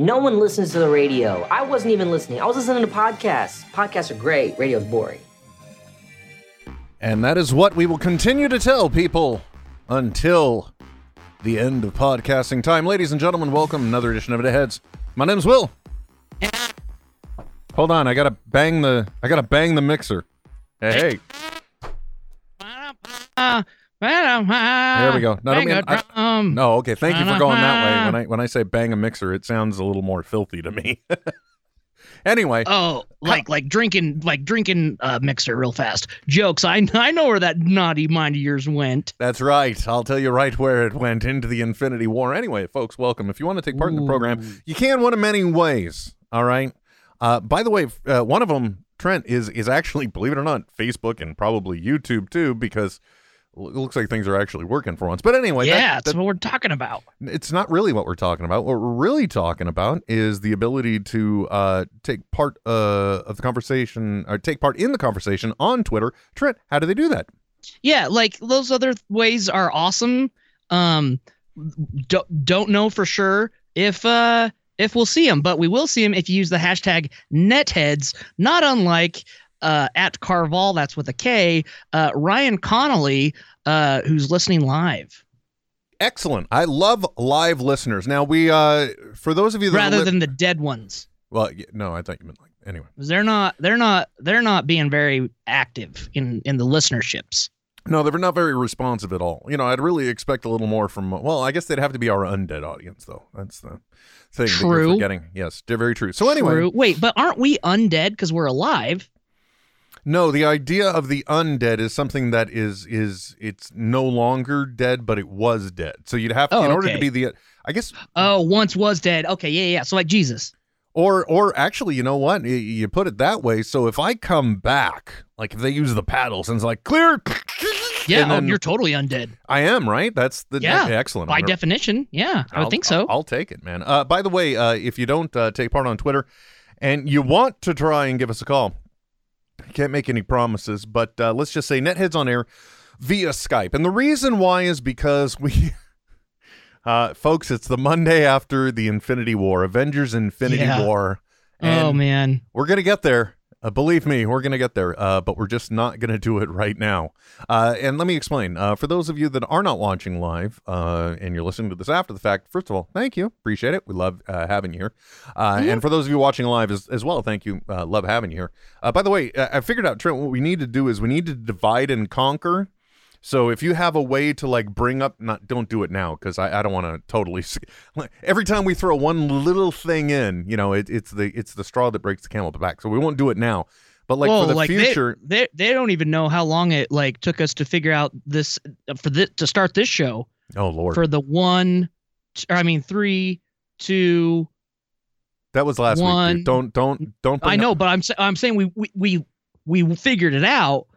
No one listens to the radio. I wasn't even listening. I was listening to podcasts. Podcasts are great. Radio's boring. And that is what we will continue to tell people until the end of podcasting time. Ladies and gentlemen, welcome another edition of Netheads. My name's Will. Hold on, I gotta bang the I gotta bang the mixer. Hey, hey. Uh, There we go. No, I don't mean- I- No, okay. Thank you for going that way. When I when I say bang a mixer, it sounds a little more filthy to me. anyway, Oh, like like drinking like drinking uh, mixer real fast. Jokes. I I know where that naughty mind of yours went. That's right. I'll tell you right where it went into the Infinity War. Anyway, folks, welcome. If you want to take part in the program, you can one of many ways. All right. Uh, by the way, uh, one of them, Trent, is is actually, believe it or not, Facebook and probably YouTube too, because it looks like things are actually working for once. But anyway, yeah, that- that's what we're talking about. it's not really what we're talking about. What we're really talking about is the ability to uh, take part uh, of the conversation or take part in the conversation on Twitter. Trent, how do they do that? Yeah, like those other ways are awesome. Um, don't don't know for sure if uh if we'll see them, but we will see them if you use the hashtag netheads. Not unlike uh at Karval, that's with a K. Uh, Ryan Connolly, uh, who's listening live Excellent. I love live listeners. Now we, uh, for those of you that rather li- than the dead ones. well, no, I thought you meant like anyway. They're not they're not they're not being very active in in the listenerships. No, they're not very responsive at all. You know, I'd really expect a little more from. Well, I guess they'd have to be our undead audience, though. That's the thing that True. you're forgetting. Yes, they're very true. So anyway, True. Wait, but aren't we undead because we're alive? No, the idea of the undead is something that is is it's no longer dead, but it was dead. So you'd have to, Oh, in order to be the, I guess, Oh, once was dead. Okay, yeah, yeah. So like Jesus. or or actually, you know what? You put it that way. So if I come back, like if they use the paddles and it's like clear, Yeah, and oh, you're totally undead. I am right. That's the Yeah, excellent. By definition, yeah, I would I'll- think so. I'll, I'll take it, man. Uh, by the way, uh, if you don't uh, take part on Twitter and you want to try and give us a call, can't make any promises, but uh, let's just say Netheads on air via Skype. And the reason why is because we, uh, folks, it's the Monday after the Infinity War, Avengers Infinity Yeah. War. oh man. we're going to get there. Uh, believe me, we're going to get there, uh, but we're just not going to do it right now. Uh, and let me explain. Uh, for those of you that are not watching live uh, and you're listening to this after the fact, first of all, thank you. Appreciate it. We love uh, having you here. Uh, And for those of you watching live as, as well, thank you. Uh, love having you here. Uh, by the way, I figured out, Trent, what we need to do is we need to divide and conquer. So if you have a way to like bring up, not don't do it now because I, I don't want to totally. Every time we throw one little thing in, you know, it, it's the it's the straw that breaks the camel's back. So we won't do it now. But like Whoa, for the like future, they, they they don't even know how long it like took us to figure out this uh, for this to start this show oh lord, for the one, I mean three, two. that was last week. Dude. Don't don't don't. I up- know, but I'm I'm saying we we we we figured it out.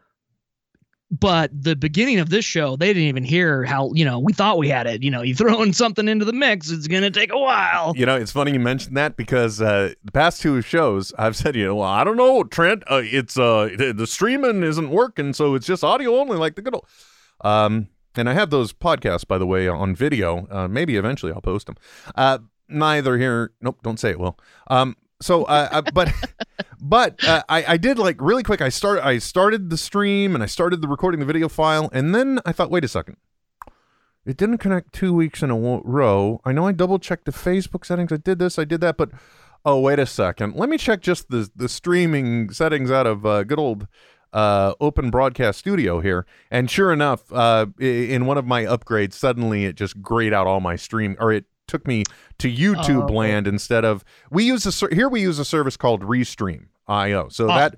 But the beginning of this show, they didn't even hear how you know we thought we had it. You know, you throwing something into the mix, it's gonna take a while. You know, it's funny you mentioned that because uh, the past two shows I've said, you know, well, I don't know, Trent. Uh, it's uh, the, streaming isn't working, so it's just audio only, like the good old. Um, and I have those podcasts, by the way, on video. Uh, maybe eventually I'll post them. Uh, neither here. Nope, don't say it. Will. Um, so, uh, uh, but, but uh, I, I did like really quick. I started, I started the stream and I started the recording the video file, and then I thought, wait a second. It didn't connect two weeks in a row. I know I double checked the Facebook settings. I did this, I did that, but oh wait a second, let me check just the the streaming settings out of uh, good old uh, Open Broadcast Studio here, and sure enough, uh, in one of my upgrades, suddenly it just grayed out all my stream, or it took me to YouTube Oh. land instead of we use a here we use a service called Restream IO. So Oh. that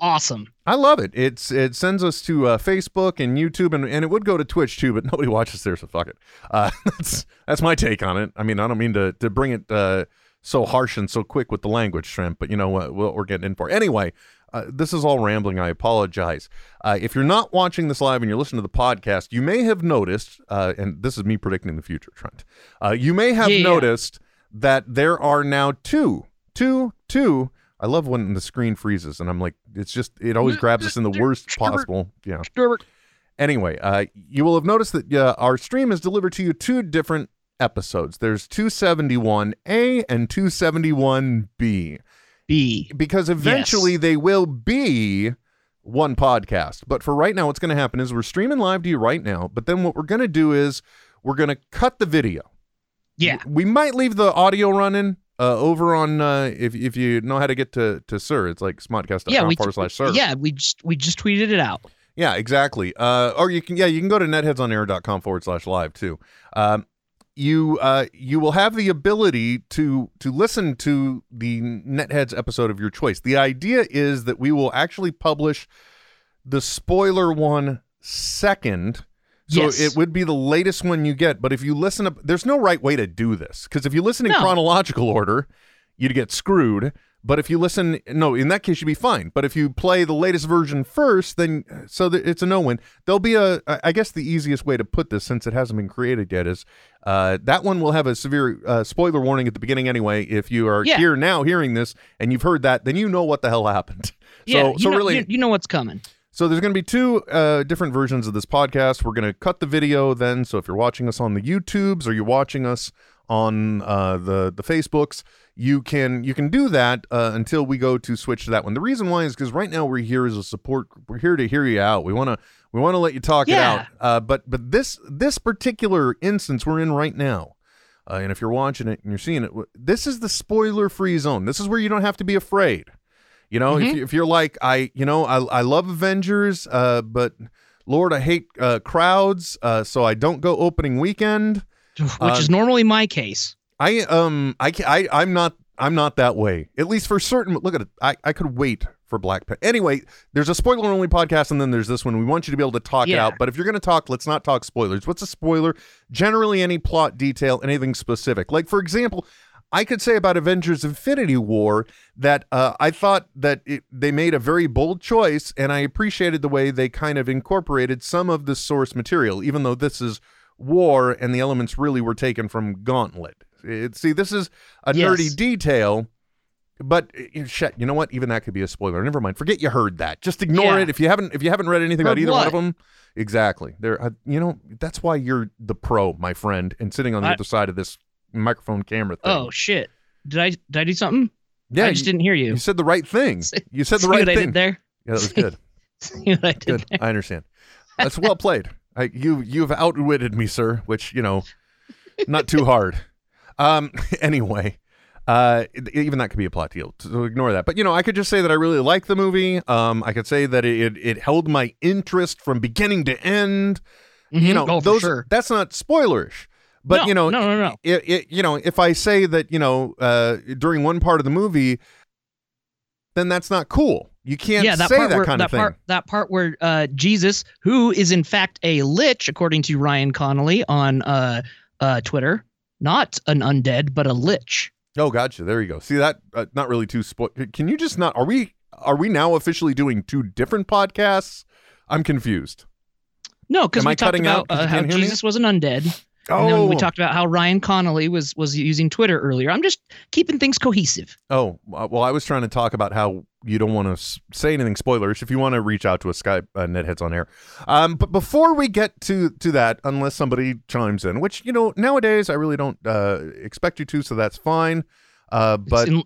Awesome. I love it. It's it sends us to uh, Facebook and YouTube, and, and it would go to Twitch too, but nobody watches there, so fuck it. Uh, that's that's my take on it. I mean, I don't mean to to bring it uh, so harsh and so quick with the language, shrimp, but you know what, what we're getting in for. Anyway, uh, this is all rambling. I apologize. Uh, if you're not watching this live and you're listening to the podcast, you may have noticed, uh, and this is me predicting the future, Trent. Uh, you may have Yeah. noticed that there are now two, two, two. I love when the screen freezes and I'm like, it's just, it always grabs us in the worst possible. Yeah. Anyway, uh, you will have noticed that uh, our stream has delivered to you two different episodes. There's 271A and 271B B. because eventually Yes. they will be one podcast. But for right now, what's going to happen is we're streaming live to you right now. But then what we're going to do is we're going to cut the video. Yeah. We might leave the audio running uh, over on uh, if if you know how to get to to Sir. It's like smodcast.com Yeah. We forward slash Sir. yeah. We just we just tweeted it out. Yeah, exactly. Uh, or you can yeah, you can go to netheadsonair.com forward slash live too. Um, you uh, you will have the ability to to listen to the Netheads episode of your choice. The idea is that we will actually publish the spoiler one second. So Yes. it would be the latest one you get, but if you listen up, there's no right way to do this because if you listen in No. chronological order, you'd get screwed. But if you listen, no, in that case you'd be fine. But if you play the latest version first, then so that it's a no-win. There'll be a, I guess the easiest way to put this, since it hasn't been created yet, is uh, that one will have a severe uh, spoiler warning at the beginning anyway. If you are Yeah. here now hearing this and you've heard that, then you know what the hell happened. Yeah. so so know, really, you, you know what's coming. So there's going to be two uh, different versions of this podcast. We're going to cut the video then. So if you're watching us on the YouTubes or you're watching us on uh, the the Facebooks, you can you can do that uh, until we go to switch to that one. The reason why is because right now we're here as a support. We're here to hear you out. We want to we want to let you talk it out. Uh, but but this this particular instance we're in right now. Uh, and if you're watching it and you're seeing it, this is the spoiler free zone. This is where you don't have to be afraid. You know, if, you, if you're like, I, you know, I, I love Avengers, uh, but Lord, I hate uh, crowds, uh, so I don't go opening weekend. Which Uh, is normally my case. I, um, I, I, I'm not, I'm not that way. At least for certain. Look at it. I, I could wait for Black Panther. Anyway, there's a spoiler only podcast, and then there's this one. We want you to be able to talk it out. But if you're going to talk, let's not talk spoilers. What's a spoiler? Generally, any plot detail, anything specific. Like for example. I could say about Avengers Infinity War that uh, I thought that it, they made a very bold choice, and I appreciated the way they kind of incorporated some of the source material, even though this is war and the elements really were taken from Gauntlet. It, see, this is a Yes. nerdy detail, but uh, shit, you know what? Even that could be a spoiler. Never mind. Forget you heard that. Just ignore Yeah. it. If you haven't, if you haven't read anything about either one of them, exactly. There, uh, you know, that's why you're the pro, my friend, and sitting on the I- other side of this microphone camera thing. Oh shit! Did I did I do something? yeah, I just you, didn't hear you. you said the right thing. You said the right thing. there? Yeah, that was good. See what I did Good. there? I understand. That's well played. I, you you've outwitted me, sir. Which you know, not too hard. Um. Anyway, uh, even that could be a plot deal. So ignore that. But you know, I could just say that I really like the movie. Um, I could say that it it held my interest from beginning to end. You Mhm. know, oh, those sure. that's not spoilerish. But No, you know, no, no, no. It, it, you know, if I say that you know uh, during one part of the movie, then that's not cool. You can't yeah, that say that where kind that of thing. part that part where uh, Jesus, who is in fact a lich, according to Ryan Connolly on uh, uh, Twitter, not an undead but a lich. Oh, gotcha. There you go. See that? Uh, not really too spoil. Can you just not? Are we? Are we now officially doing two different podcasts? I'm confused. No, because we I talked cutting out uh, how can't me? Jesus was an undead, Oh, and then we talked about how Ryan Connolly was was using Twitter earlier. I'm just keeping things cohesive. oh. Well, I was trying to talk about how you don't want to say anything spoilers. If you want to reach out to a Skype uh, Netheads on air, um, but before we get to to that, unless somebody chimes in, which you know nowadays I really don't uh, expect you to, so that's fine. Uh, but in-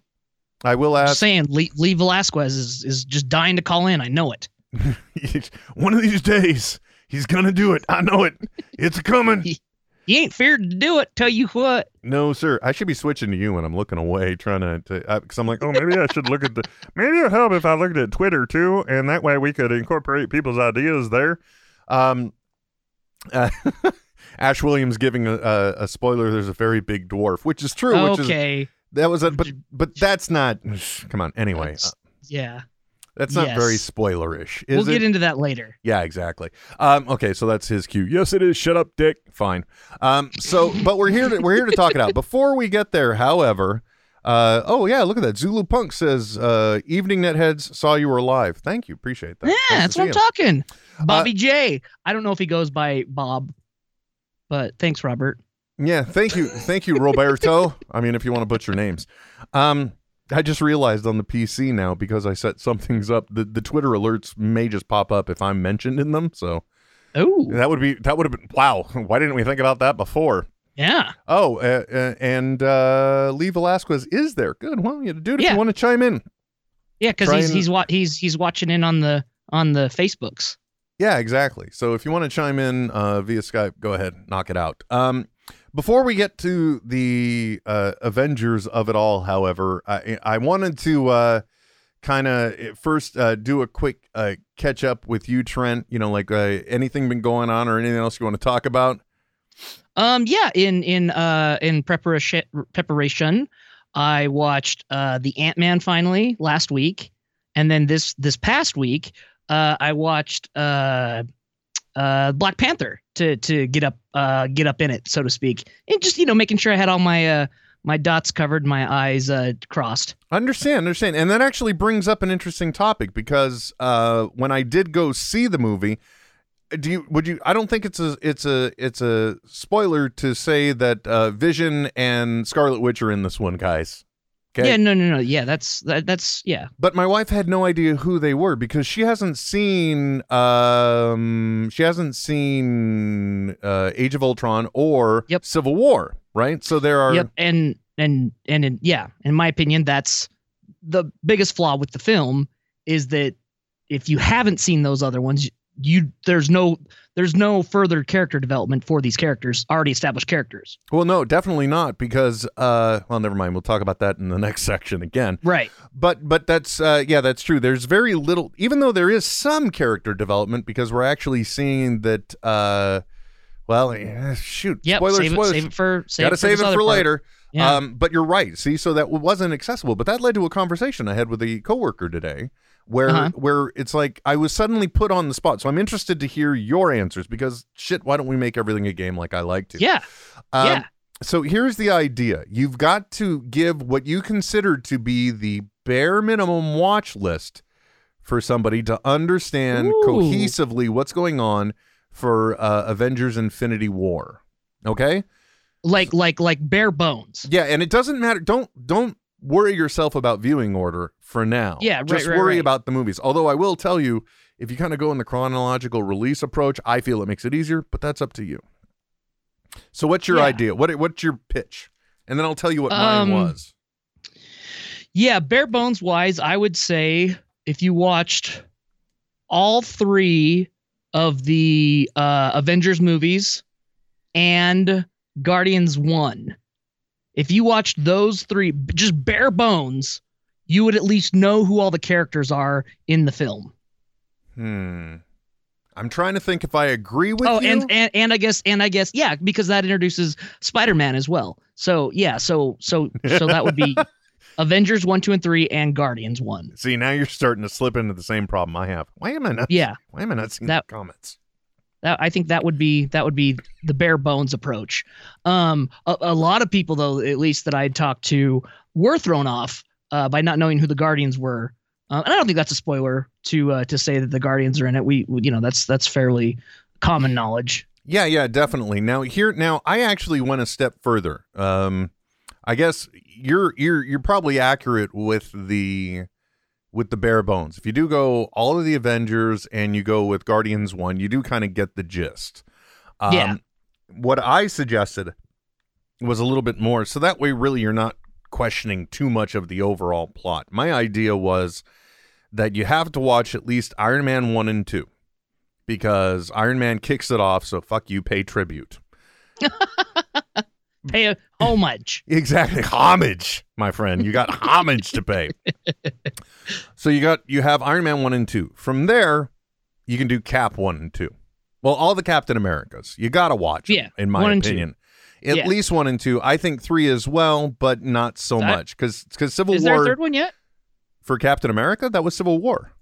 I will ask. just saying, Lee, Lee Velasquez is is just dying to call in. I know it. One of these days, he's gonna do it. I know it. It's coming. You ain't feared to do it. Tell you what. No, sir. I should be switching to you when I'm looking away, trying to, because I'm like, oh, maybe I should look at the. Maybe it'll help if I looked at Twitter too, and that way we could incorporate people's ideas there. Um, uh, Ash Williams giving a, a, a spoiler. There's a very big dwarf, which is true. Which is Okay. that was a, but but that's not. Come on. Anyway, uh, yeah. That's not very spoilerish, is we'll it? get into that later. Yeah, exactly. Um, okay, so that's his cue. Yes, it is. Shut up, Dick. Fine. Um, so, but we're here to we're here to talk it out. Before we get there, however, uh, oh yeah, look at that. Zulu Punk says, uh, "Evening Netheads saw you were live. Thank you, appreciate that. Yeah, Nice that's what I'm Uh, talking. Bobby J. I don't know if he goes by Bob, but thanks, Robert. Yeah, thank you, thank you, Roberto. I mean, if you want to butcher names, um, I just realized on the PC now because I set some things up. The the Twitter alerts may just pop up if I'm mentioned in them. So Oh, that would be that would have been wow. Why didn't we think about that before? yeah. Oh, uh, uh, and uh, Lee Velasquez is there. Good. Well, you dude, if Yeah. you want to chime in, Yeah, because he's and- he's wa- he's he's watching in on the on the Facebooks. yeah, exactly. So if you want to chime in uh, via Skype, go ahead, knock it out. Um, before we get to the uh, Avengers of it all, however, I, I wanted to uh, kind of first uh, do a quick uh, catch up with you, Trent. You know, like uh, anything been going on or anything else you want to talk about? Um, yeah, in in uh in preparation preparation, I watched uh the Ant Man finally last week, and then this this past week, uh, I watched uh uh Black Panther to to get up uh get up in it, so to speak, and just you know making sure I had all my uh my dots covered, my eyes uh crossed. Understand, understand. And that actually brings up an interesting topic because uh, when I did go see the movie, do you would you I don't think it's a it's a it's a spoiler to say that uh, Vision and Scarlet Witch are in this one, guys. Okay. Yeah, no, no, no. Yeah, that's that, that's yeah. But my wife had no idea who they were because she hasn't seen um she hasn't seen uh Age of Ultron or Yep. Civil War, right? So there are Yep, and and and in, yeah, in my opinion, that's the biggest flaw with the film is that if you haven't seen those other ones, you there's no there's no further character development for these characters, already established characters. Well, no, definitely not because uh well, never mind. We'll talk about that in the next section again. Right. But but that's uh yeah, that's true. There's very little even though there is some character development because we're actually seeing that uh well, eh, shoot. Yep. spoilers, save, spoilers. it, save it for save Gotta it for save it for part. later. Yeah. Um, but you're right. See, so that wasn't accessible. But that led to a conversation I had with a coworker today, where Uh-huh. where it's like I was suddenly put on the spot. So I'm interested to hear your answers because shit, why don't we make everything a game like I like to? yeah. Um, yeah. So here's the idea: you've got to give what you consider to be the bare minimum watch list for somebody to understand Ooh. cohesively what's going on for uh, Avengers: Infinity War. Okay. Like like like bare bones. Yeah, and it doesn't matter. Don't don't worry yourself about viewing order for now. Yeah, right, Just right, worry right. about the movies. Although I will tell you, if you kind of go in the chronological release approach, I feel it makes it easier, but that's up to you. So what's your Yeah. idea? What what's your pitch? And then I'll tell you what mine Um, was. Yeah, bare bones wise, I would say if you watched all three of the uh, Avengers movies and Guardians 1, if you watched those three, just bare bones, you would at least know who all the characters are in the film. Hmm. I'm trying to think if I agree with oh, you. and, and and I guess and I guess yeah, because that introduces Spider-Man as well. So yeah, so so so that would be Avengers 1, 2 and 3 and Guardians 1. See, now you're starting to slip into the same problem I have. Why am I not? Yeah. Why am I not seeing That- the comments? That I think that would be that would be the bare bones approach. Um, a, a lot of people, though, at least that I had talked to, were thrown off uh, by not knowing who the Guardians were. Uh, and I don't think that's a spoiler to uh, to say that the Guardians are in it. We, we- you know, that's that's fairly common knowledge. Yeah, yeah, definitely. Now here, now I actually went a step further. Um, I guess you're you're you're probably accurate with the with the bare bones. If you do go all of the Avengers and you go with Guardians one, you do kind of get the gist. Um, Yeah. What I suggested was a little bit more, so that way, really, you're not questioning too much of the overall plot. My idea was that you have to watch at least Iron Man one and two because Iron Man kicks it off. So fuck you, pay tribute. Pay a homage. Exactly. Homage, my friend. You got homage to pay. So you got you have Iron Man 1 and 2. From there, you can do Cap 1 and 2. Well, all the Captain Americas. You got to watch 'em, Yeah, in my one and two. opinion. At Yeah. least 1 and 2. I think 3 as well, but not so That- much cuz cuz Civil War Is there a third one yet? for Captain America, that was Civil War.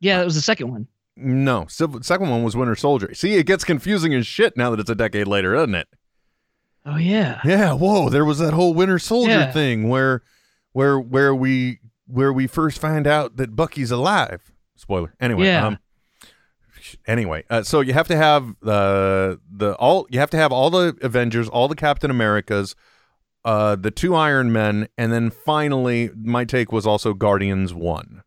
Yeah, that was the second one. No, Civil, second one was Winter Soldier. See, it gets confusing as shit now that it's a decade later, doesn't it? Oh yeah. Yeah, whoa, there was that whole Winter Soldier Yeah. thing where where where we where we first find out that Bucky's alive. Spoiler. Anyway, Yeah. um anyway, uh, so you have to have the the all you have to have all the Avengers, all the Captain Americas, uh the two Iron Men, and then finally my take was also Guardians 1.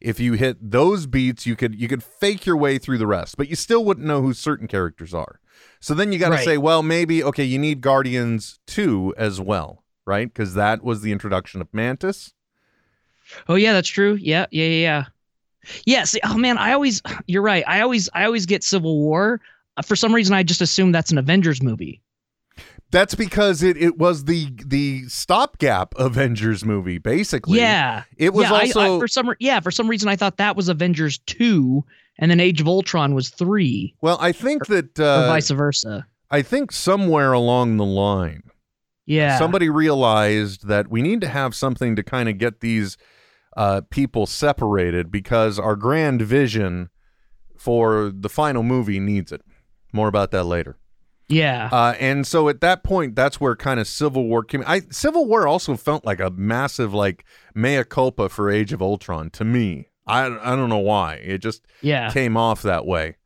If you hit those beats, you could you could fake your way through the rest, but you still wouldn't know who certain characters are. So then you got to Right. say, well, maybe okay, you need Guardians 2 as well, right? Cuz that was the introduction of Mantis. Oh yeah, that's true. Yeah, yeah, yeah, yeah. Yeah. See, oh man, I always. You're right. I always, I always get Civil War. Uh, For some reason, I just assume that's an Avengers movie. That's because it, it was the the stopgap Avengers movie, basically. Yeah. It was yeah, I- also I, for some. Yeah, for some reason, I thought that was Avengers two, and then Age of Ultron was three, well, I think that or uh, vice versa. I think somewhere along the line, Yeah. somebody realized that we need to have something to kind of get these uh, people separated because our grand vision for the final movie needs it. More about that later. Yeah. Uh, and so at that point, that's where kind of Civil War came. I Civil War also felt like a massive like mea culpa for Age of Ultron to me. I I don't know why it just yeah. came off that way.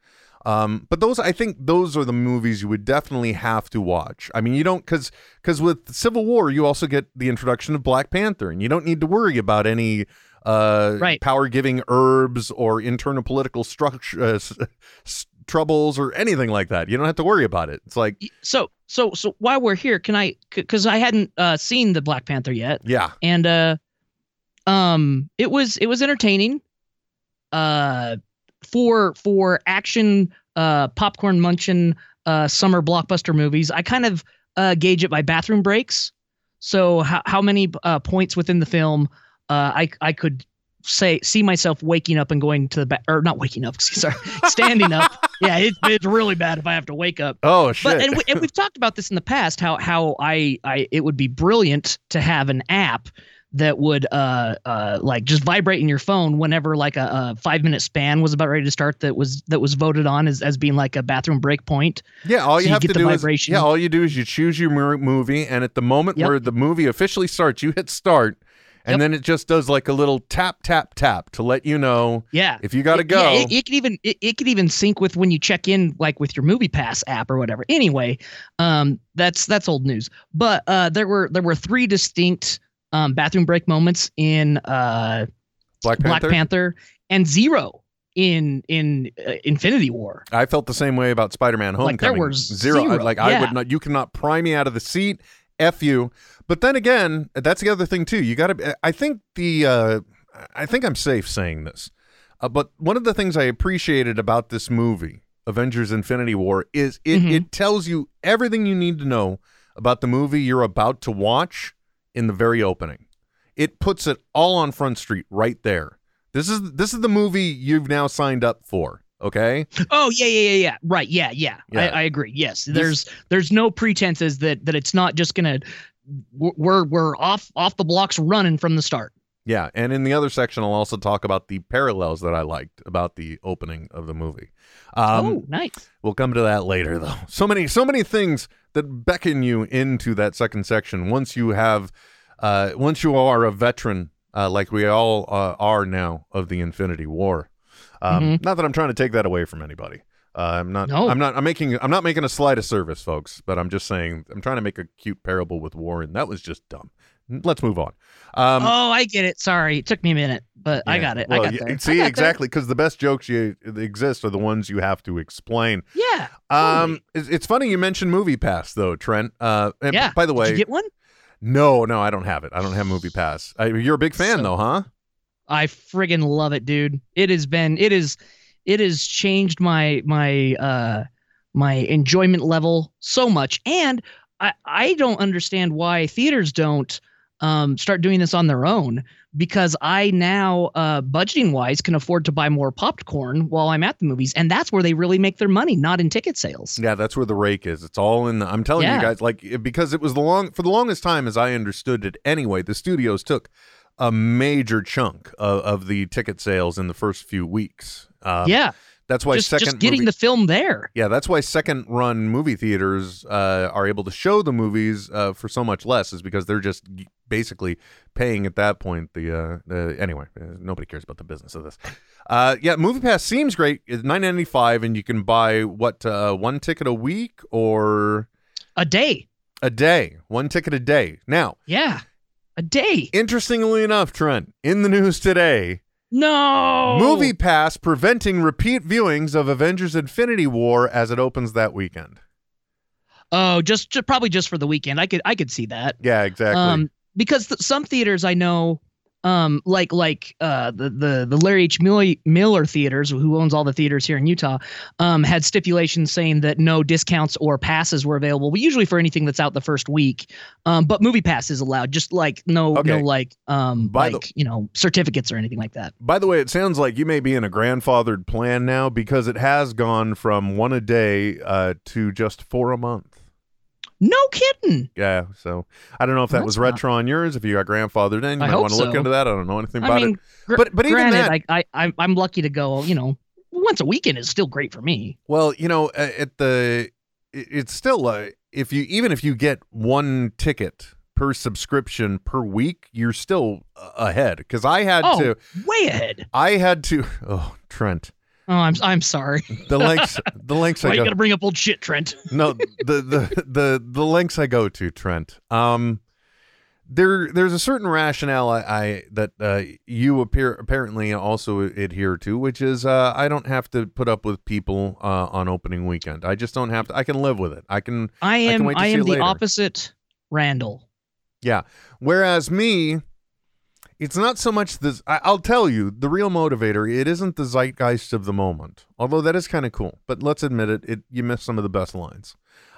Um, but those I think those are the movies you would definitely have to watch. I mean, you don't because because with Civil War you also get the introduction of Black Panther, and you don't need to worry about any uh, Right. power giving herbs or internal political structure uh, s- s- troubles or anything like that. You don't have to worry about it. It's like So, so, so while we're here, can I? Because I hadn't uh, seen the Black Panther yet. yeah, and uh um it was it was entertaining uh for for action uh popcorn munching uh summer blockbuster movies i kind of uh gauge it by bathroom breaks. So how, how many uh points within the film uh i i could say see myself waking up and going to the back or not waking up sorry standing up. Yeah it, it's really bad if i have to wake up. Oh shit! but and, we, and we've talked about this in the past how how I I it would be brilliant to have an app that would uh uh like just vibrate in your phone whenever like a, a five minute span was about ready to start that was that was voted on as, as being like a bathroom break point. yeah, all so you you have get to the do vibration. is yeah, all you do is you choose your movie, and at the moment Yep. where the movie officially starts, you hit start, and Yep. then it just does like a little tap tap tap to let you know Yeah. if you got to It- go. Yeah, it, it could even it, it could even sync with when you check in, like with your Movie Pass app or whatever. Anyway, um, that's that's old news. But uh, there were there were three distinct um, bathroom break moments in uh, Black Panther. Black Panther and zero in in uh, Infinity War. I felt the same way about Spider-Man: Like, there Homecoming. was zero. I- zero, Like I would not. You cannot pry me out of the seat. F you. But then again, that's the other thing too. You got to. I think the. Uh, I think I'm safe saying this. Uh, but one of the things I appreciated about this movie, Avengers: Infinity War, is it Mhm. it tells you everything you need to know about the movie you're about to watch in the very opening. It puts it all on Front Street right there. This is this is the movie you've now signed up for. Okay. Oh yeah yeah yeah yeah right yeah yeah, Yeah. I, I agree yes there's there's no pretenses that that it's not just gonna we're we're off off the blocks running from the start. Yeah, and in the other section, I'll also talk about the parallels that I liked about the opening of the movie. Um, oh nice. We'll come to that later, though. So many, so many things that beckon you into that second section. Once you have, uh, once you are a veteran, uh, like we all uh, are now of the Infinity War. Um, Not that I'm trying to take that away from anybody. Uh, I'm not. No. I'm not. I'm making. I'm not making a slight of service, folks. But I'm just saying. I'm trying to make a cute parable with Warren. that was just dumb. Let's move on. Um, oh I get it. Sorry, it took me a minute, but I got it. I got yeah, there. See, got exactly, because the best jokes you exist are the ones you have to explain. Yeah. Um, it's, it's funny you mentioned Movie Pass though, Trent. Uh, Yeah. By the Did way, you get one? no, no, I don't have it. I don't have Movie Pass. I, you're a big fan So- though, huh? I friggin' love it, dude. It has been it is it has changed my my uh my enjoyment level so much. And I I don't understand why theaters don't um, start doing this on their own because I now, uh, budgeting wise, can afford to buy more popcorn while I'm at the movies, and that's where they really make their money, not in ticket sales. Yeah, that's where the rake is. It's all in the. I'm telling you guys, like because it was the long for the longest time, as I understood it. Anyway, the studios took a major chunk of, of the ticket sales in the first few weeks. Uh, yeah, that's why just second just getting movie- the film there. Yeah, that's why second run movie theaters uh, are able to show the movies uh, for so much less, is because they're just basically paying at that point. The uh, anyway, uh, nobody cares about the business of this. Uh, yeah, Movie Pass seems great. It's nine ninety five, and you can buy what uh, one ticket a week or A day, a day, one ticket a day. Now, yeah, a day. interestingly enough, Trent, in the news today, No Movie Pass preventing repeat viewings of Avengers: Infinity War as it opens that weekend. Oh, just, ju- probably just for the weekend. I could I could see that. Yeah, exactly. Um, because th- some theaters I know, um, like like uh the the the Larry H. Miller, theaters, who owns all the theaters here in Utah, um, had stipulations saying that no discounts or passes were available. Usually for anything that's out the first week, um, but movie pass is allowed. Just like no Okay. no like um By the- like you know certificates or anything like that. By the way, it sounds like you may be in a grandfathered plan now because it has gone from one a day uh, to just four a month. No kidding. Yeah, so I don't know if that That's was not- retro on yours. If you got grandfathered in, you I might want to look into that. I don't know anything I about mean, it. gr- But- but even that- I, I I'm I'm lucky to go. You know, once a weekend is still great for me. Well, you know, at the it's still uh, if you even if you get one ticket per subscription per week, you're still uh, ahead. Because I had Oh, to, way ahead. I had to. Oh, Trent, Oh, I'm I'm sorry. the lengths, the lengths Why I you gotta bring up old shit, Trent? no the the the the links I go to Trent. Um, there there's a certain rationale I, I that uh, you appear apparently also adhere to, which is uh, I don't have to put up with people uh, on opening weekend. I just don't have to. I can live with it. I can. I can am I, see am the later. opposite Randall. Yeah. Whereas me, it's not so much this. I, I'll tell you, the real motivator. It isn't the zeitgeist of the moment, although that is kind of cool. But let's admit it, it you miss some of the best lines.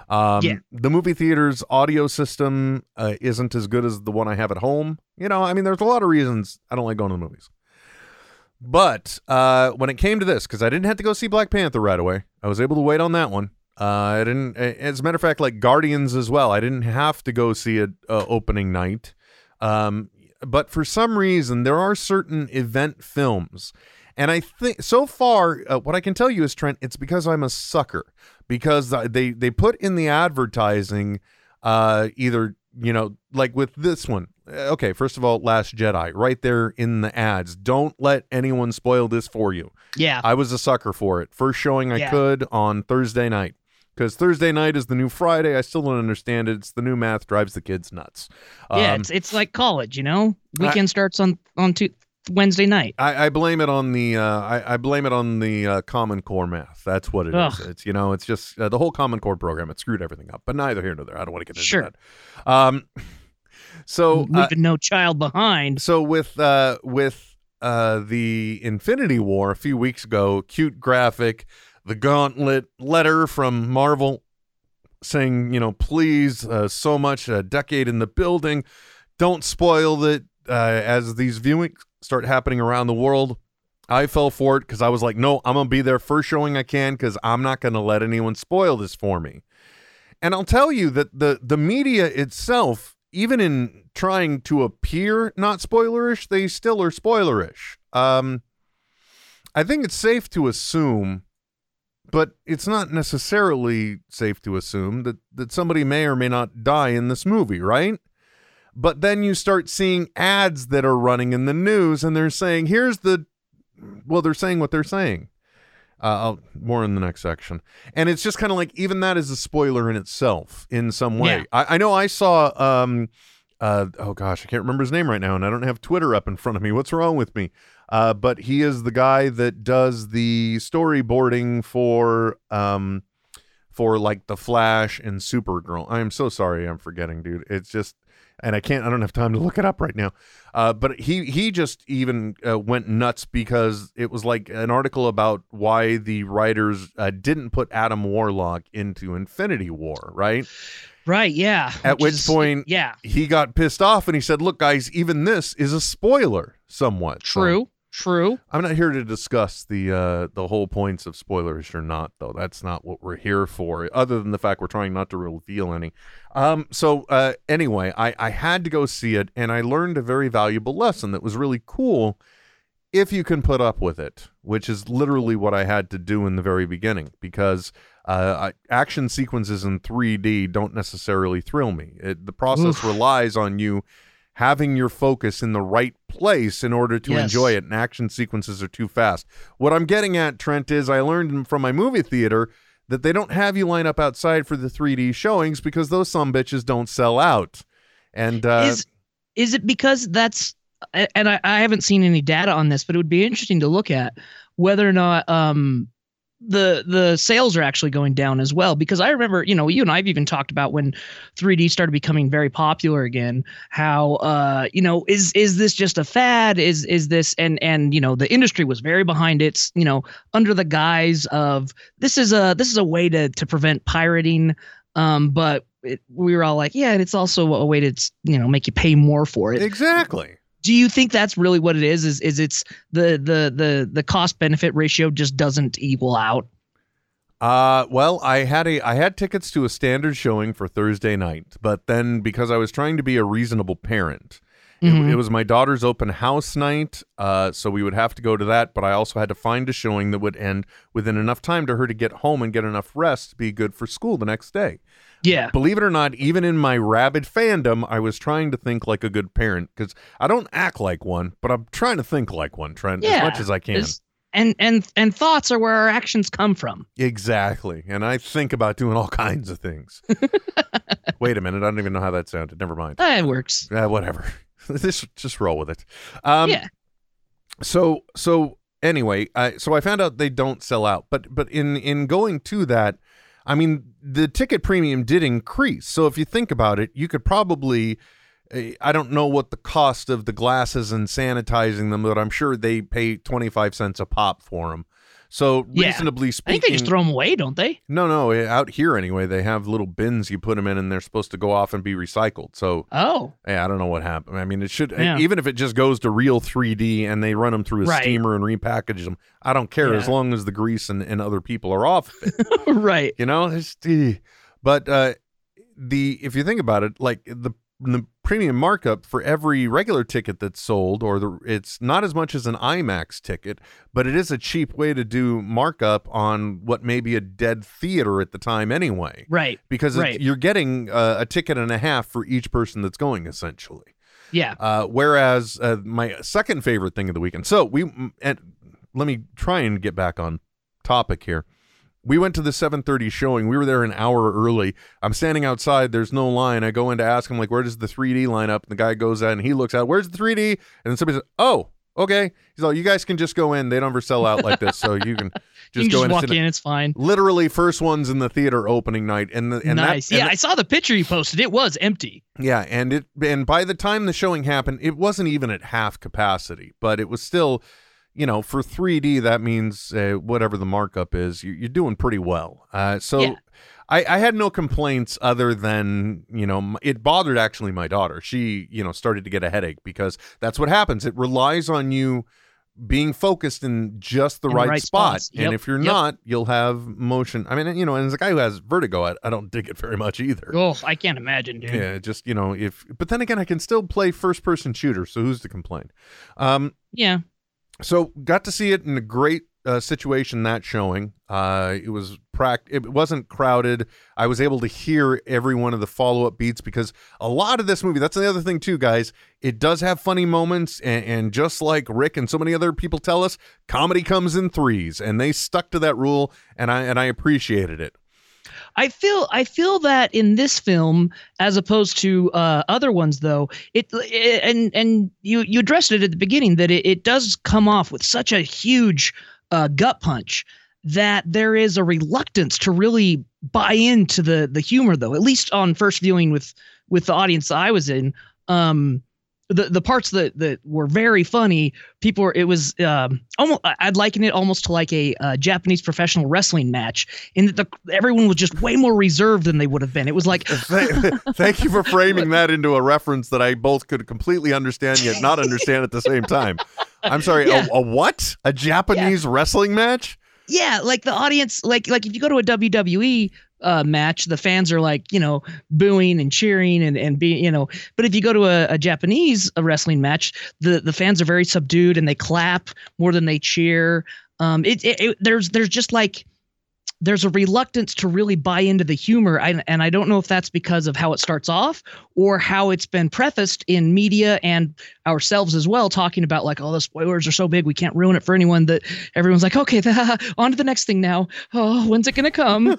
Um, Yeah. The movie theater's audio system uh, isn't as good as the one I have at home. You know, I mean, there's a lot of reasons I don't like going to the movies. But uh, when it came to this, because I didn't have to go see Black Panther right away, I was able to wait on that one. Uh, I didn't. As a matter of fact, like Guardians as well, I didn't have to go see it uh, opening night. Um, but for some reason, there are certain event films, and I think so far, uh, what I can tell you is Trent, it's because I'm a sucker because they they put in the advertising, uh, either you know, like with this one. Uh, Okay, first of all, Last Jedi, right there in the ads. Don't let anyone spoil this for you. Yeah. I was a sucker for it. First showing I Yeah. could on Thursday night. Because Thursday night is the new Friday. I still don't understand it. It's the new math drives the kids nuts. yeah, Um, it's it's like college, you know. Weekend starts on on tu- Wednesday night. I, I blame it on the uh, I, I blame it on the uh, Common Core math. That's what it is. Ugh. It's you know it's just uh, the whole Common Core program. It screwed everything up. But neither here nor there. I don't want to get into Sure. that. Um, so uh, leaving no child behind. so with uh with uh the Infinity War a few weeks ago, cute graphic, the gauntlet letter from Marvel saying, you know, please, uh, so much a decade in the building, don't spoil it uh, as these viewings start happening around the world. I fell for it because I was like, no, I'm gonna be there first showing I can because I'm not gonna let anyone spoil this for me. And I'll tell you that the the media itself, even in trying to appear not spoilerish, they still are spoilerish. Um, I think it's safe to assume, but it's not necessarily safe to assume that that somebody may or may not die in this movie, right? But then you start seeing ads that are running in the news, and they're saying, "Here's the," well, they're saying what they're saying. Uh, I'll, more in the next section. And it's just kind of like even that is a spoiler in itself in some way. Yeah. I, I know I saw um uh oh gosh, I can't remember his name right now, and I don't have Twitter up in front of me. What's wrong with me? Uh, but he is the guy that does the storyboarding for um for like the Flash and Supergirl. I am so sorry, I'm forgetting, dude. It's just and I can't. I don't have time to look it up right now. Uh, but he he just even uh, went nuts because it was like an article about why the writers uh, didn't put Adam Warlock into Infinity War, right? Right. Yeah. At which is- point- yeah. He got pissed off and he said, "Look, guys, even this is a spoiler, somewhat." True. True. I'm not here to discuss the uh, the whole points of spoilers or not, though. That's not what we're here for. Other than the fact we're trying not to reveal any. Um, so uh, anyway, I I had to go see it, and I learned a very valuable lesson that was really cool. If you can put up with it, which is literally what I had to do in the very beginning, because uh, I, action sequences in 3D don't necessarily thrill me. It, the process Oof. relies on you having your focus in the right place in order to Yes. enjoy it and action sequences are too fast. What I'm getting at Trent is I learned from my movie theater that they don't have you line up outside for the 3D showings because those some bitches don't sell out. And uh is is it because that's and I, I haven't seen any data on this, but it would be interesting to look at whether or not um the the sales are actually going down as well because I remember you know you and I've even talked about when 3D started becoming very popular again how uh you know is is this just a fad is is this and and you know the industry was very behind it you know under the guise of this is a this is a way to to prevent pirating um but it, we were all like yeah and it's also a way to you know make you pay more for it exactly. Do you think that's really what it is? Is is it's the the the the cost benefit ratio just doesn't equal out? Uh well, I had a I had tickets to a standard showing for Thursday night, but then because I was trying to be a reasonable parent, it, Mhm. it was my daughter's open house night, uh, so we would have to go to that. But I also had to find a showing that would end within enough time to her to get home and get enough rest to be good for school the next day. yeah Believe it or not, even in my rabid fandom, I was trying to think like a good parent because I don't act like one, but I'm trying to think like one, Trent, as much as I can. Is- and and and thoughts are where our actions come from Exactly. And I think about doing all kinds of things. Wait a minute. I don't even know how that sounded. Never mind. It works Uh, whatever. this just roll with it. Um, yeah So so anyway, I, so I found out they don't sell out. But but in in going to that, I mean the ticket premium did increase. So if you think about it, you could probably. eh, I don't know what the cost of the glasses and sanitizing them, but I'm sure they pay 25 cents a pop for them. So Yeah. reasonably i think they just throw them away don't they no, no. eh, Out here, anyway, they have little bins you put them in, and they're supposed to go off and be recycled. So, oh yeah, I don't know what happened. I mean, it should Yeah. even if it just goes to real 3D and they run them through a Right. steamer and repackage them. I don't care as long as the grease and, and other people are off. of it, right you know, it's, eh. but uh, the if you think about it, like the the premium markup for every regular ticket that's sold, or the it's not as much as an IMAX ticket, but it is a cheap way to do markup on what may be a dead theater at the time anyway right because Right. you're getting uh, a ticket and a half for each person that's going essentially. yeah Uh, whereas uh, my second favorite thing of the weekend. So we and let me try and get back on topic here. We went to the 7:30 showing. We were there an hour early. I'm standing outside. There's no line. I go in to ask him like, "Where does the 3D line up?" And the guy goes out and he looks out. Where's the 3D? And then somebody says, "Oh, okay." He's like, "You guys can just go in. They don't ever sell out like this, so you can just you can go just in." and walk in it's fine Literally first ones in the theater opening night, and the and nice That, and yeah i saw the picture you posted it was empty yeah, and it and by the time the showing happened, it wasn't even at half capacity, but it was still, you know, for 3D that means uh, whatever the markup is, you, you're doing pretty well. Uh, so Yeah. I, I had no complaints other than you know it bothered actually my daughter. She you know started to get a headache because that's what happens. It relies on you being focused in just the In the right, right spot, spots. and if you're yep. not, you'll have motion. I mean, you know, and as a guy who has vertigo, I, I don't dig it very much either. oh i can't imagine dude Yeah, just you know, if but then again, I can still play first person shooter, so who's to complain? Um, yeah so got to see it in a great uh, situation that showing. Uh, it was pract. It wasn't crowded. I was able to hear every one of the follow up beats because a lot of this movie. That's the other thing too, guys. It does have funny moments, and, and just like Rick and so many other people tell us, comedy comes in threes, and they stuck to that rule, and I and I appreciated it. I feel I feel that in this film, as opposed to uh, other ones, though, it, it and and you you addressed it at the beginning that it, it does come off with such a huge uh, gut punch that there is a reluctance to really buy into the the humor, though. At least on first viewing with with the audience I was in, um the the parts that that were very funny people were it was um almost i'd liken it almost to like a uh, japanese professional wrestling match in that the everyone was just way more reserved than they would have been it was like Thank you for framing that into a reference that I both could completely understand yet not understand at the same time. I'm sorry, Yeah. a, a what? A Japanese wrestling match? yeah like the audience like like if you go to a wwe uh, match the fans are like you know booing and cheering and and being you know but if you go to a, a japanese wrestling match the the fans are very subdued and they clap more than they cheer. Um it, it, it there's there's just like there's a reluctance to really buy into the humor. I, and i don't know if that's because of how it starts off or how it's been prefaced in media and ourselves as well talking about like oh the spoilers are so big we can't ruin it for anyone that everyone's like okay on to the next thing now. Oh when's it gonna come?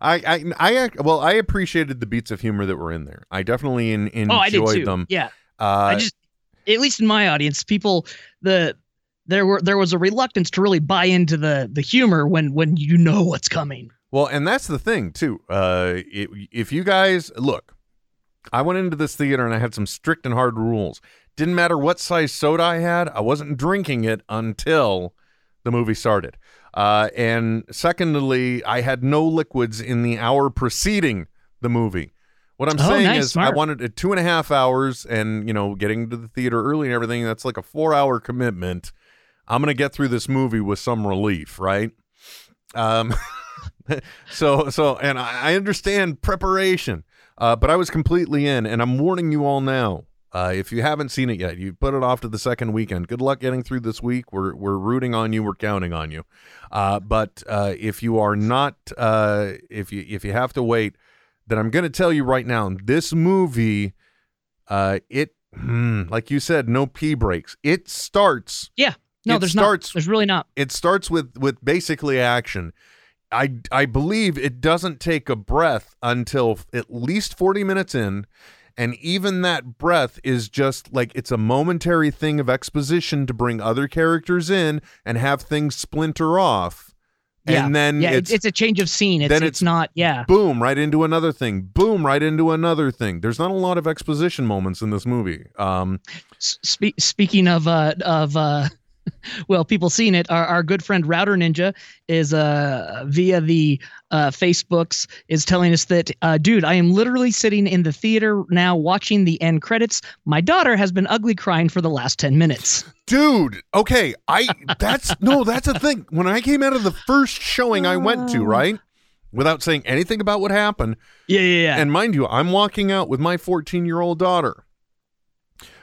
I, I, I, well, I appreciated the beats of humor that were in there. I definitely in, enjoyed oh i did too. them. yeah. Uh, i just at least in my audience people the there were there was a reluctance to really buy into the the humor when when you know what's coming Well, and that's the thing too. Uh, i if you guys look, I went into this theater and I had some strict and hard rules. Didn't matter what size soda I had, I wasn't drinking it until the movie started. Uh, and secondly, I had no liquids in the hour preceding the movie. What I'm Oh, saying nice, is, I wanted it two and a half hours, and you know, getting to the theater early and everything. That's like a four-hour commitment. I'm gonna get through this movie with some relief, right? Um, so so and I I understand preparation, uh, but I was completely in, and I'm warning you all now. Uh, if you haven't seen it yet, you put it off to the second weekend. Good luck getting through this week. We're we're rooting on you. We're counting on you. Uh, but uh, if you are not, uh, if you if you have to wait, then I'm going to tell you right now. This movie, uh, it hmm, like you said, no pee breaks. It starts yeah no It there's starts- not there's really not it starts with with basically action. I I believe it doesn't take a breath until at least 40 minutes in and even that breath is just like it's a momentary thing of exposition to bring other characters in and have things splinter off. yeah And then yeah it's, it's, a change of scene it's, then it's it's- not yeah boom right into another thing. Boom right into another thing. There's not a lot of exposition moments in this movie. Um Spe- speaking of uh of uh well people seeing it our, our good friend router ninja is uh via the uh facebooks is telling us that uh dude i am literally sitting in the theater now watching the end credits my daughter has been ugly crying for the last 10 minutes Dude, okay, I that's no, that's a thing. When I came out of the first showing I went to, right? Without saying anything about what happened, yeah yeah yeah and mind you, I'm walking out with my 14-year-old daughter.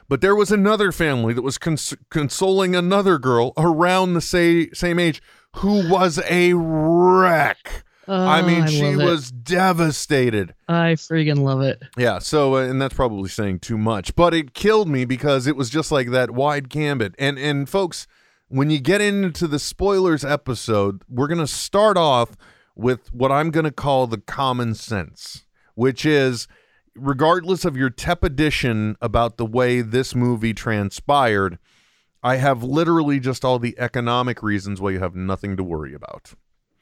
But there was another family that was cons- consoling another girl around the sa- same age who was a wreck. I Oh, mean, she was devastated. i freaking love it Yeah, so uh, and that's probably saying too much, but it killed me because it was just like that wide gambit. And and folks, when you get into the spoilers episode, we're going to start off with what I'm going to call the common sense, which is regardless of your tepidation about the way this movie transpired, I have literally just all the economic reasons why you have nothing to worry about.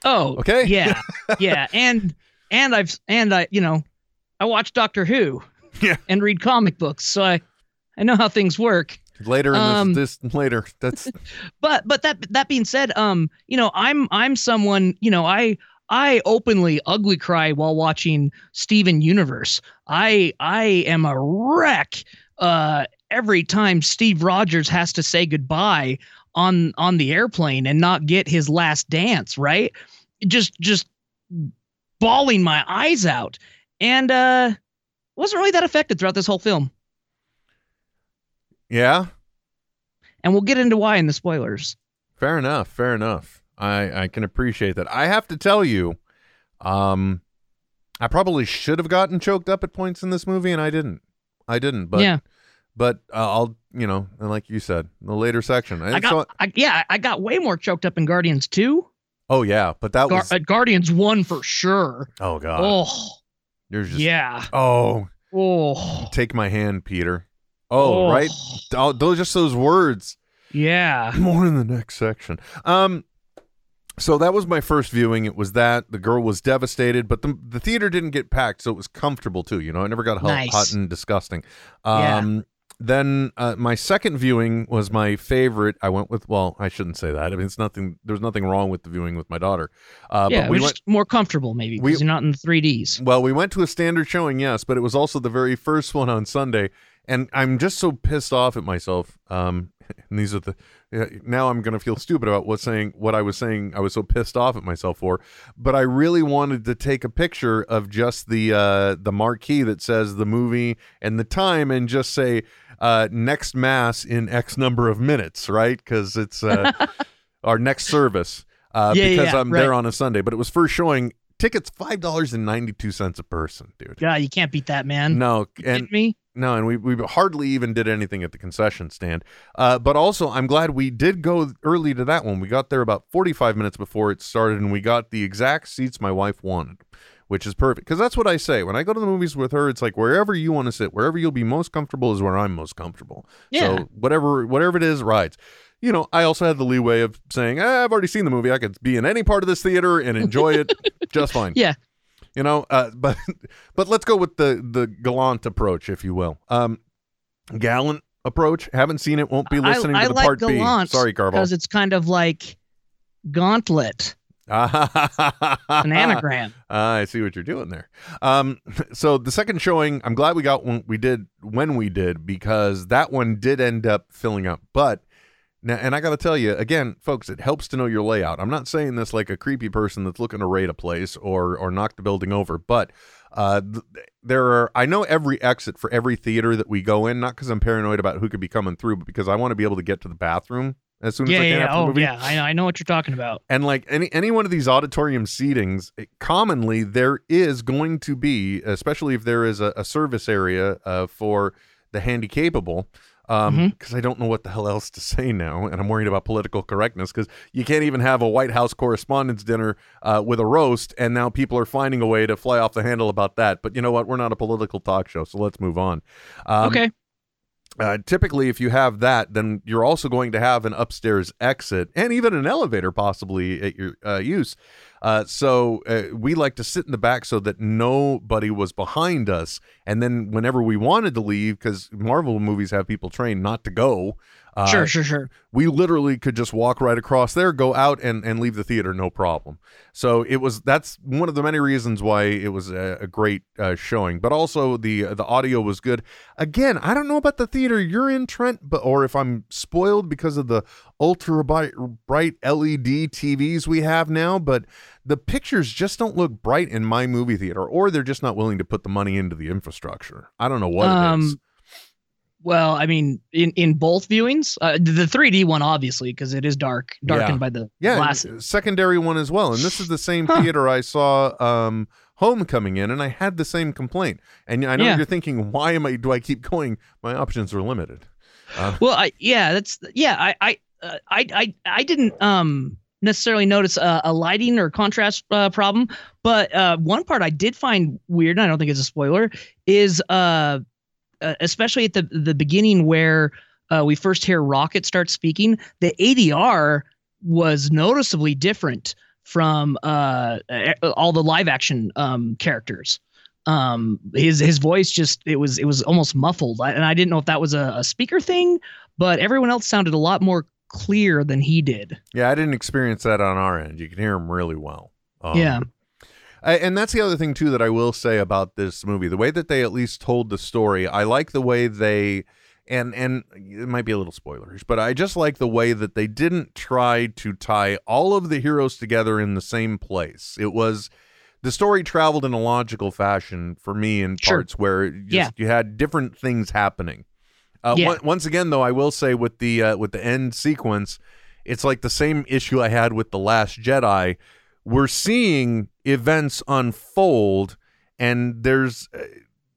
oh Okay. yeah yeah and and i've and i you know i watch doctor who Yeah. and read comic books so i i know how things work Later in Um, this, this later. That's but but that that being said um you know i'm i'm someone you know i i openly ugly cry while watching steven universe i i am a wreck uh every time steve rogers has to say goodbye on on the airplane and not get his last dance right just just bawling my eyes out and uh wasn't really that affected throughout this whole film yeah. and we'll get into why in the spoilers Fair enough. Fair enough. I I can appreciate that. I have to tell you, um, I probably should have gotten choked up at points in this movie, and I didn't. I didn't. But yeah but uh, I'll you know, and like you said, the later section. I And got, so- I, yeah, I got way more choked up in Guardians 2. oh yeah, but that Gar- was uh, Guardians 1 for sure. oh god. oh, You're just yeah. oh Oh, take my hand, Peter. Oh, right. Oh, those just those words. Yeah. More in the next section. Um, so that was my first viewing. It was that the girl was devastated, but the the theater didn't get packed, so it was comfortable too. You know, I never got hot, Nice. hot and disgusting. Yeah. Um, Then uh, my second viewing was my favorite. I went with well, I shouldn't say that. I mean, it's nothing. There's nothing wrong with the viewing with my daughter. Uh, yeah, but we're went. more comfortable maybe we- because you're not in the 3Ds. Well, we went to a standard showing, yes, but it was also the very first one on Sunday, and I'm just so pissed off at myself. Um, and these are the yeah, now I'm gonna feel stupid about what saying what I was saying. I was so pissed off at myself for, but I really wanted to take a picture of just the uh, the marquee that says the movie and the time, and just say uh, next mass in X number of minutes, right? Because it's uh, our next service. Uh, Yeah, because yeah, I'm there on a Sunday, but it was first showing. Tickets five dollars and ninety two cents a person, dude. Yeah, you can't beat that, man. No, and me? No, and we we hardly even did anything at the concession stand. Uh, but also, I'm glad we did go early to that one. We got there about 45 minutes before it started, and we got the exact seats my wife wanted, which is perfect. Because that's what I say when I go to the movies with her. It's like wherever you want to sit, wherever you'll be most comfortable is where I'm most comfortable. Yeah. So whatever whatever it is, rides. You know, I also had the leeway of saying, "Ah, I've already seen the movie. I could be in any part of this theater and enjoy it just fine. Yeah. You know, uh, but but let's go with the the gallant approach, if you will. Um, gallant approach. Haven't seen it. Won't be listening I, to the like part Gallant B. Sorry, Karval. because it's kind of like Gauntlet, an anagram. Ah, I see what you're doing there. Um, so the second showing, I'm glad we got one. We did when we did because that one did end up filling up. But now, and I got to tell you again, folks, it helps to know your layout. I'm not saying this like a creepy person that's looking to raid a place or or knock the building over, but uh, th- there are. I know every exit for every theater that we go in, not because I'm paranoid about who could be coming through, but because I want to be able to get to the bathroom as soon as Yeah, I can yeah. after the Oh, movie. yeah. I, I know what you're talking about. And like any any one of these auditorium seatings, it- commonly there is going to be, especially if there is a, a service area uh, for the handy capable. Um, because I don't know what the hell else to say now, and I'm worried about political correctness because you can't even have a White House Correspondents' Dinner uh, with a roast, and now people are finding a way to fly off the handle about that. But you know what? We're not a political talk show, so let's move on. Um, okay. Uh, typically, if you have that, then you're also going to have an upstairs exit and even an elevator possibly at your uh, use. Uh, so uh, we like to sit in the back so that nobody was behind us. And then whenever we wanted to leave, because Marvel movies have people trained not to go, uh, sure, sure, sure. we literally could just walk right across there, go out, and and leave the theater no problem. So it was that's one of the many reasons why it was a, a great uh, showing. But also the the audio was good. Again, I don't know about the theater you're in, Trent, but or if I'm spoiled because of the ultra bright, bright LED TVs we have now, but the pictures just don't look bright in my movie theater, or they're just not willing to put the money into the infrastructure. I don't know what it is. Well, I mean, in in both viewings, uh, the 3D one obviously because it is dark, darkened Yeah. by the Yeah, glasses. secondary one as well. And this is the same Huh. theater I saw um Homecoming in, and I had the same complaint. And I know Yeah. you're thinking, why am I? Do I keep going? My options are limited. Uh, Well, I yeah, that's yeah. I I uh, I I I didn't um necessarily notice a, a lighting or contrast uh, problem, but uh, one part I did find weird. And I don't think it's a spoiler. Is uh, uh especially at the the beginning where uh, we first hear Rocket start speaking, the ADR was noticeably different from uh all the live action um characters um his his voice just it was it was almost muffled I, and i didn't know if that was a, a speaker thing but everyone else sounded a lot more clear than he did yeah, I didn't experience that on our end. You can hear him really well. Um, Yeah. And that's the other thing too that I will say about this movie. The way that they at least told the story, I like the way they and and it might be a little spoilerish, but I just like the way that they didn't try to tie all of the heroes together in the same place. It was the story traveled in a logical fashion for me in Sure. parts where just, Yeah. you had different things happening. Uh, Yeah. on- once again, though, I will say with the uh, with the end sequence, it's like the same issue I had with the Last Jedi. We're seeing events unfold, and there's uh,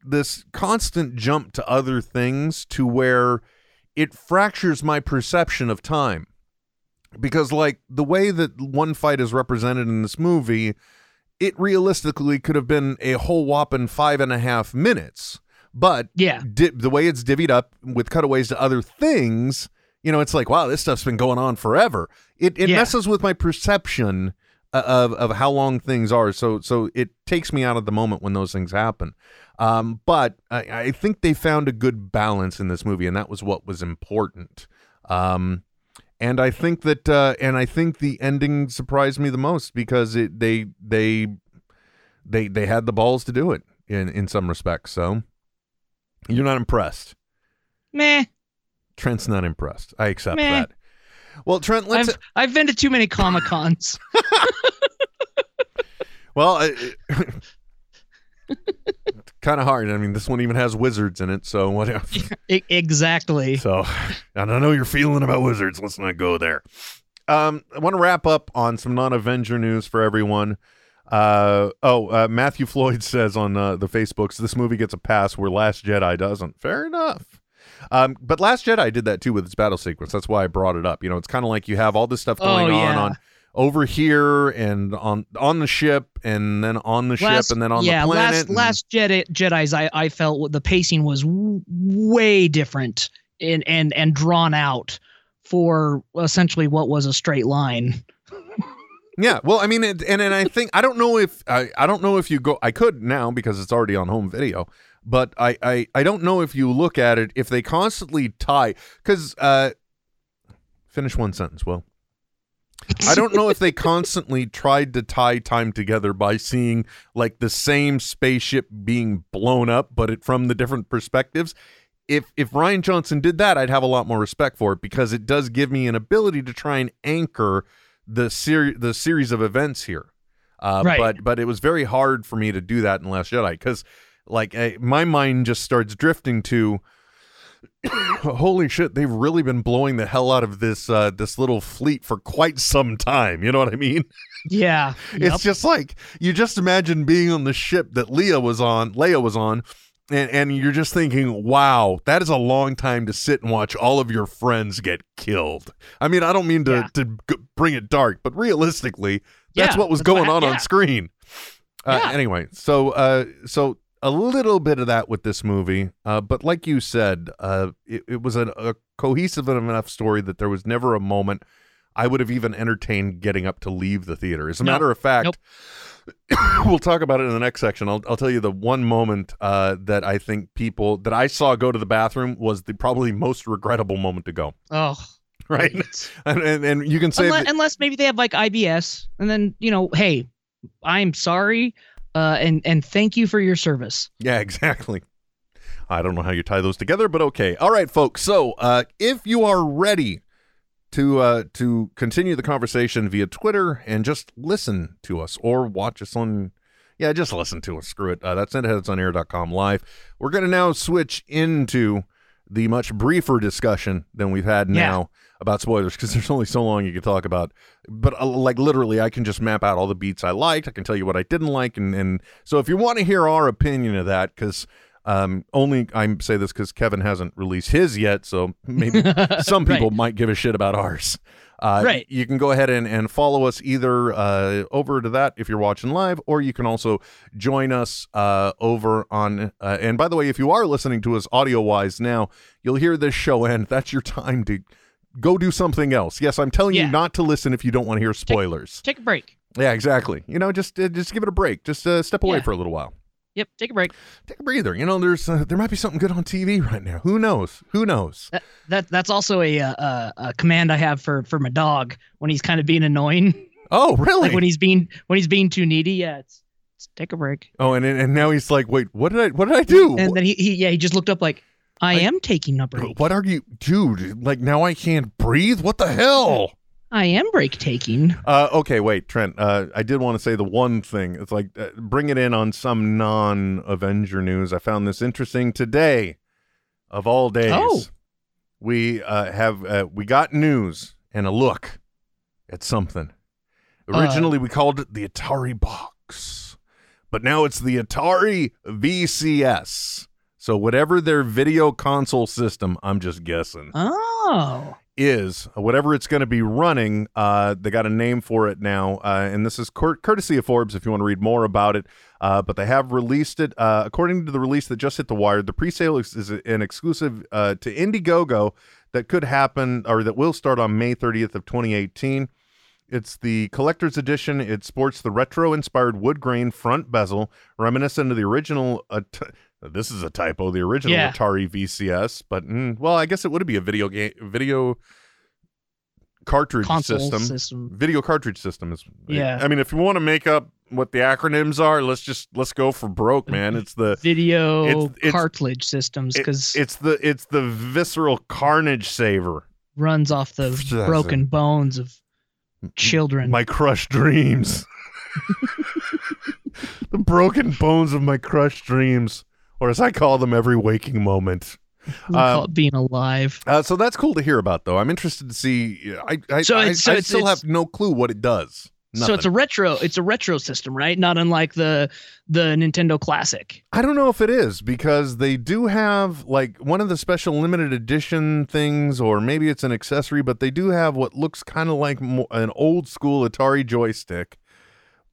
this constant jump to other things to where it fractures my perception of time. Because, like, the way that one fight is represented in this movie, it realistically could have been a whole whopping five and a half minutes. But yeah di- the way it's divvied up with cutaways to other things, You know, it's like, wow, this stuff's been going on forever. It it Yeah. messes with my perception of of how long things are. So so it takes me out of the moment when those things happen. Um, but I, I think they found a good balance in this movie, and that was what was important. Um, and I think that, uh, and I think the ending surprised me the most because it they they they they had the balls to do it in in some respects. So you're not impressed. Meh. Trent's not impressed. I accept Meh. that. Well, Trent, let's. I've I've been to too many Comic Cons. well, kind of hard. I mean, this one even has wizards in it, so whatever. E- exactly. So I don't know your feeling about wizards. Let's not go there. Um, I want to wrap up on some non-Avenger news for everyone. Uh, oh, uh, Matthew Floyd says on uh, the Facebooks this movie gets a pass where Last Jedi doesn't. Fair enough. Um, but Last Jedi did that too with its battle sequence. That's why I brought it up. You know, it's kind of like you have all this stuff going Oh, on yeah. on over here and on on the ship and then on the Last- ship and then on yeah, the planet. last and- last Jedi Jedi's I I felt the pacing was w- way different and and and drawn out for essentially what was a straight line. Yeah, well, I mean, it, and and I think I don't know if I I don't know if you go. I could now because it's already on home video, but I I I don't know if you look at it if they constantly tie because uh, finish one sentence. Well, I don't know if they constantly tried to tie time together by seeing like the same spaceship being blown up, but it from the different perspectives. If if Rian Johnson did that, I'd have a lot more respect for it because it does give me an ability to try and anchor the series the series of events here. Uh, Right. But but it was very hard for me to do that in Last Jedi because like I, my mind just starts drifting to holy shit they've really been blowing the hell out of this uh this little fleet for quite some time you know what i mean Yeah. it's just like you just imagine being on the ship that leah was on leia was on and, and you're just thinking wow that is a long time to sit and watch all of your friends get killed i mean i don't mean to, Yeah. to g- bring it dark but realistically that's Yeah, what was that's what going on yeah. on screen uh, anyway so uh so a little bit of that with this movie uh but like you said uh it, it was a, a cohesive enough story that there was never a moment i would have even entertained getting up to leave the theater. As a No. matter of fact Nope. we'll talk about it in the next section. I'll, I'll tell you the one moment uh that i think people that i saw go to the bathroom was the probably most regrettable moment to go. Oh, right? And, and, and you can say unless, that, unless maybe they have like IBS, and then you know, hey, I'm sorry, uh, and and thank you for your service. Yeah, exactly. I don't know how you tie those together, but okay. All right, folks. So, uh, if you are ready to uh, to continue the conversation via Twitter and just listen to us or watch us on, yeah, just listen to us. Screw it. Uh, that's headsonair.com live. We're going to now switch into the much briefer discussion than we've had Yeah. now about spoilers because there's only so long you can talk about. But uh, like literally, I can just map out all the beats I liked. I can tell you what I didn't like, and and so if you want to hear our opinion of that, because um, only I say this because Kevin hasn't released his yet, so maybe some people might give a shit about ours. Uh, Right. You can go ahead and, and follow us either uh, over to that if you're watching live, or you can also join us uh, over on. Uh, and by the way, if you are listening to us audio wise now, you'll hear this show end. That's your time to go do something else. Yes, I'm telling Yeah. you not to listen if you don't want to hear spoilers. Take a break. yeah, exactly. You know, just uh, just give it a break. Just uh, step away Yeah. for a little while. Yep, take a break. Take a breather. You know, there's uh, there might be something good on TV right now. Who knows? Who knows? That, that that's also a, uh, uh, a command I have for for my dog when he's kind of being annoying, Oh, really? like when he's being when he's being too needy. Yeah, it's, it's take a break. oh, and and now he's like, wait, what did I what did I do? And then he, he yeah he just looked up like I, I- am taking a break. What are you, dude? Like now I can't breathe. What the hell? I am break taking. Uh, okay, wait, Trent. Uh, I did want to say the one thing. It's like uh, bring it in on some non-Avenger news. I found this interesting today, of all days. Oh. we uh, have uh, we got news and a look at something. Uh. Originally, we called it the Atari box, but now it's the Atari VCS. So whatever their video console system, I'm just guessing Oh, is whatever it's going to be running. Uh, they got a name for it now, uh, and this is cour- courtesy of Forbes. If you want to read more about it, uh, but they have released it. Uh, according to the release that just hit the wire, the pre-sale is, is an exclusive uh, to Indiegogo. that could happen or that will start on May 30th of 2018. It's the collector's edition. It sports the retro-inspired wood grain front bezel, reminiscent of the original. Uh, this is a typo. The original Yeah. Atari VCS, but mm, well, I guess it would be a video game, video cartridge system. system. Video cartridge system is. Yeah. I mean, if you want to make up what the acronyms are, let's just let's go for broke, man. It's the Video It's- it's- cartridge systems it- because it's the it's the visceral carnage saver. runs off the it. broken bones of children. My crushed dreams. the broken bones of my crushed dreams, or as I call them, every waking moment. We call it being alive. Uh, so that's cool to hear about, though. I'm interested to see. I I, So I, so I still have no clue what it does. So it's a retro. It's a retro system, right? Not unlike the the Nintendo Classic. I don't know if it is because they do have like one of the special limited edition things, or maybe it's an accessory, but they do have what looks kind of like mo- an old school Atari joystick.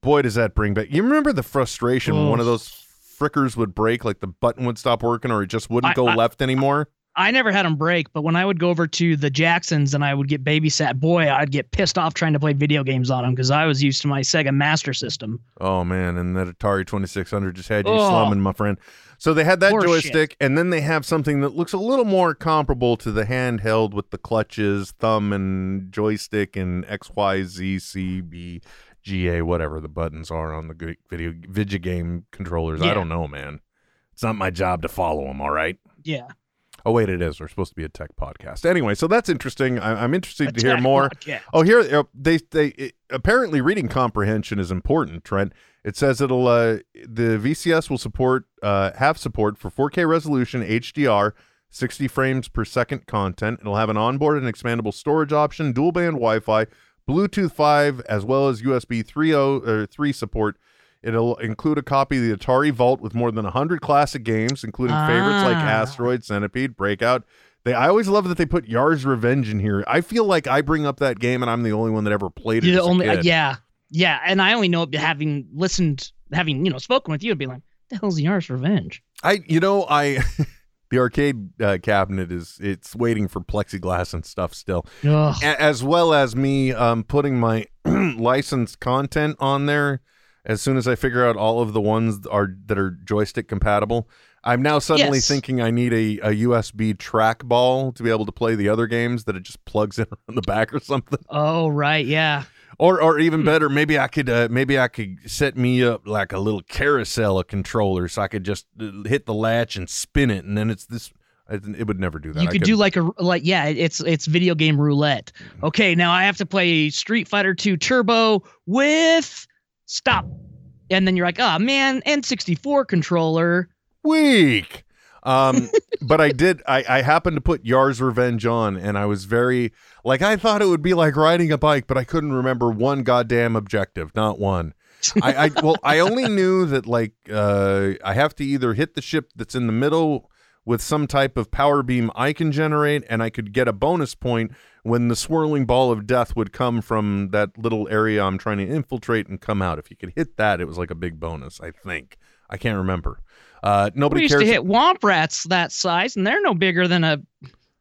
Boy, does that bring back! You remember the frustration when one of those frickers would break, like the button would stop working, or it just wouldn't I- go I- left anymore. I never had them break, but when I would go over to the Jacksons and I would get babysat, boy, I'd get pissed off trying to play video games on them because I was used to my Sega Master System. Oh man, and that Atari 2600 just had you Oh. slumming, my friend. So they had that joystick, and then they have something that looks a little more comparable to the handheld with the clutches, thumb and joystick, and X, Y, Z, C, B, G, A, whatever the buttons are on the video video game controllers. I don't know, man. It's not my job to follow them. All right. Yeah. Oh wait, it is. We're supposed to be a tech podcast. Anyway, so that's interesting. I, I'm interested to hear more. Podcast. Oh, here they they it, apparently reading comprehension is important. Trent. It says it'll uh, the VCS will support uh, have support for 4K resolution HDR, 60 frames per second content. It'll have an onboard and expandable storage option, dual band Wi-Fi, Bluetooth 5, as well as USB 3.0 or 3 support. It'll include a copy of the Atari Vault with more than 100 classic games, including favorites like Ah. Asteroid, Centipede, Breakout. They, I always love that they put Yar's Revenge in here. I feel like I bring up that game and I'm the only one that ever played it. You're the as a only, uh, yeah, yeah, and I only know it having listened, having you know spoken with you, and be like, "The hell's Yar's Revenge?" I, you know, I, the arcade uh, cabinet is it's waiting for plexiglass and stuff still, Ugh. A- as well as me um, putting my licensed content on there. As soon as I figure out all of the ones are that are joystick compatible, I'm now suddenly Yes. thinking I need a, a USB trackball to be able to play the other games that it just plugs in on the back or something. Oh right, yeah. Or, or even Hmm. better, maybe I could, uh, maybe I could set me up like a little carousel of controllers, so I could just uh, hit the latch and spin it, and then it's this. It would never do that. You I could do like a like yeah, it's it's video game roulette. Mm-hmm. Okay, now I have to play Street Fighter 2 Turbo with stop. And then you're like, "Oh man, N64 controller." weak. Um, but I did. I, I happened to put Yar's Revenge on, and I was very like I thought it would be like riding a bike, but I couldn't remember one goddamn objective, not one. I, I well, I only knew that like uh, I have to either hit the ship that's in the middle with some type of power beam I can generate, and I could get a bonus point when the swirling ball of death would come from that little area I'm trying to infiltrate and come out. If you could hit that, it was like a big bonus. I think I can't remember. Uh, We nobody used cares. to hit womp rats that size, and they're no bigger than a.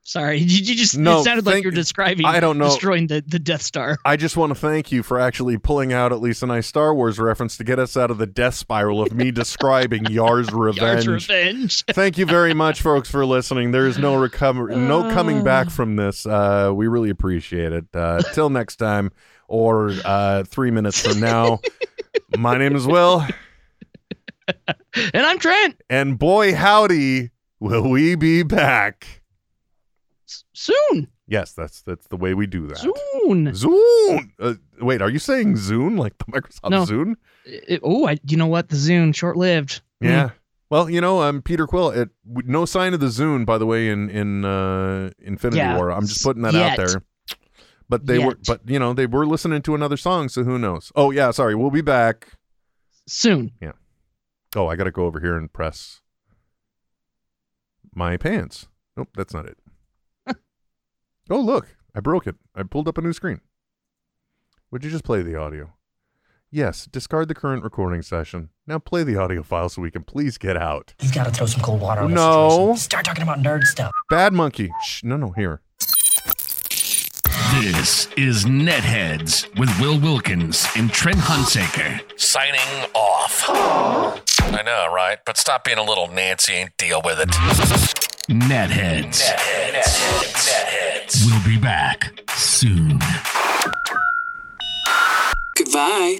Sorry, you, you just No, it sounded like you're describing. I don't know. destroying the, the Death Star. I just want to thank you for actually pulling out at least a nice Star Wars reference to get us out of the death spiral of me describing Yar's Revenge. Yar's Revenge. Thank you very much, folks, for listening. There is no recover, no coming back from this. Uh, we really appreciate it. Uh, till next time, or uh, three minutes from now. My name is Will, and I'm Trent. and boy howdy, will we be back? S- Soon, Yes, that's that's the way we do that. soon. Zune. Uh, wait, are you saying Zune like the Microsoft No. It- oh, I, you know what? The Zune, short lived. Yeah. Well, you know, I'm Peter Quill. It no sign of the Zune, by the way, in in uh, Infinity Yeah, War. I'm just putting that yet. out there. But they were, but you know, they were listening to another song, so who knows? Oh yeah, sorry. We'll be back. soon. Oh, I got to go over here and press my pants. Nope, that's not it. oh look, I broke it. I pulled up a new screen. Would you just play the audio? Yes, discard the current recording session. Now play the audio file so we can please get out. You've got to throw some cold water on this No. situation. Start talking about nerd stuff. Bad monkey. Shh, no, no, here. This is Netheads with Will Wilkins and Trent Hunsaker. Signing off. I know, right? But stop being a little Nancy and deal with it. Netheads. Netheads. Netheads. We'll be back soon. Goodbye.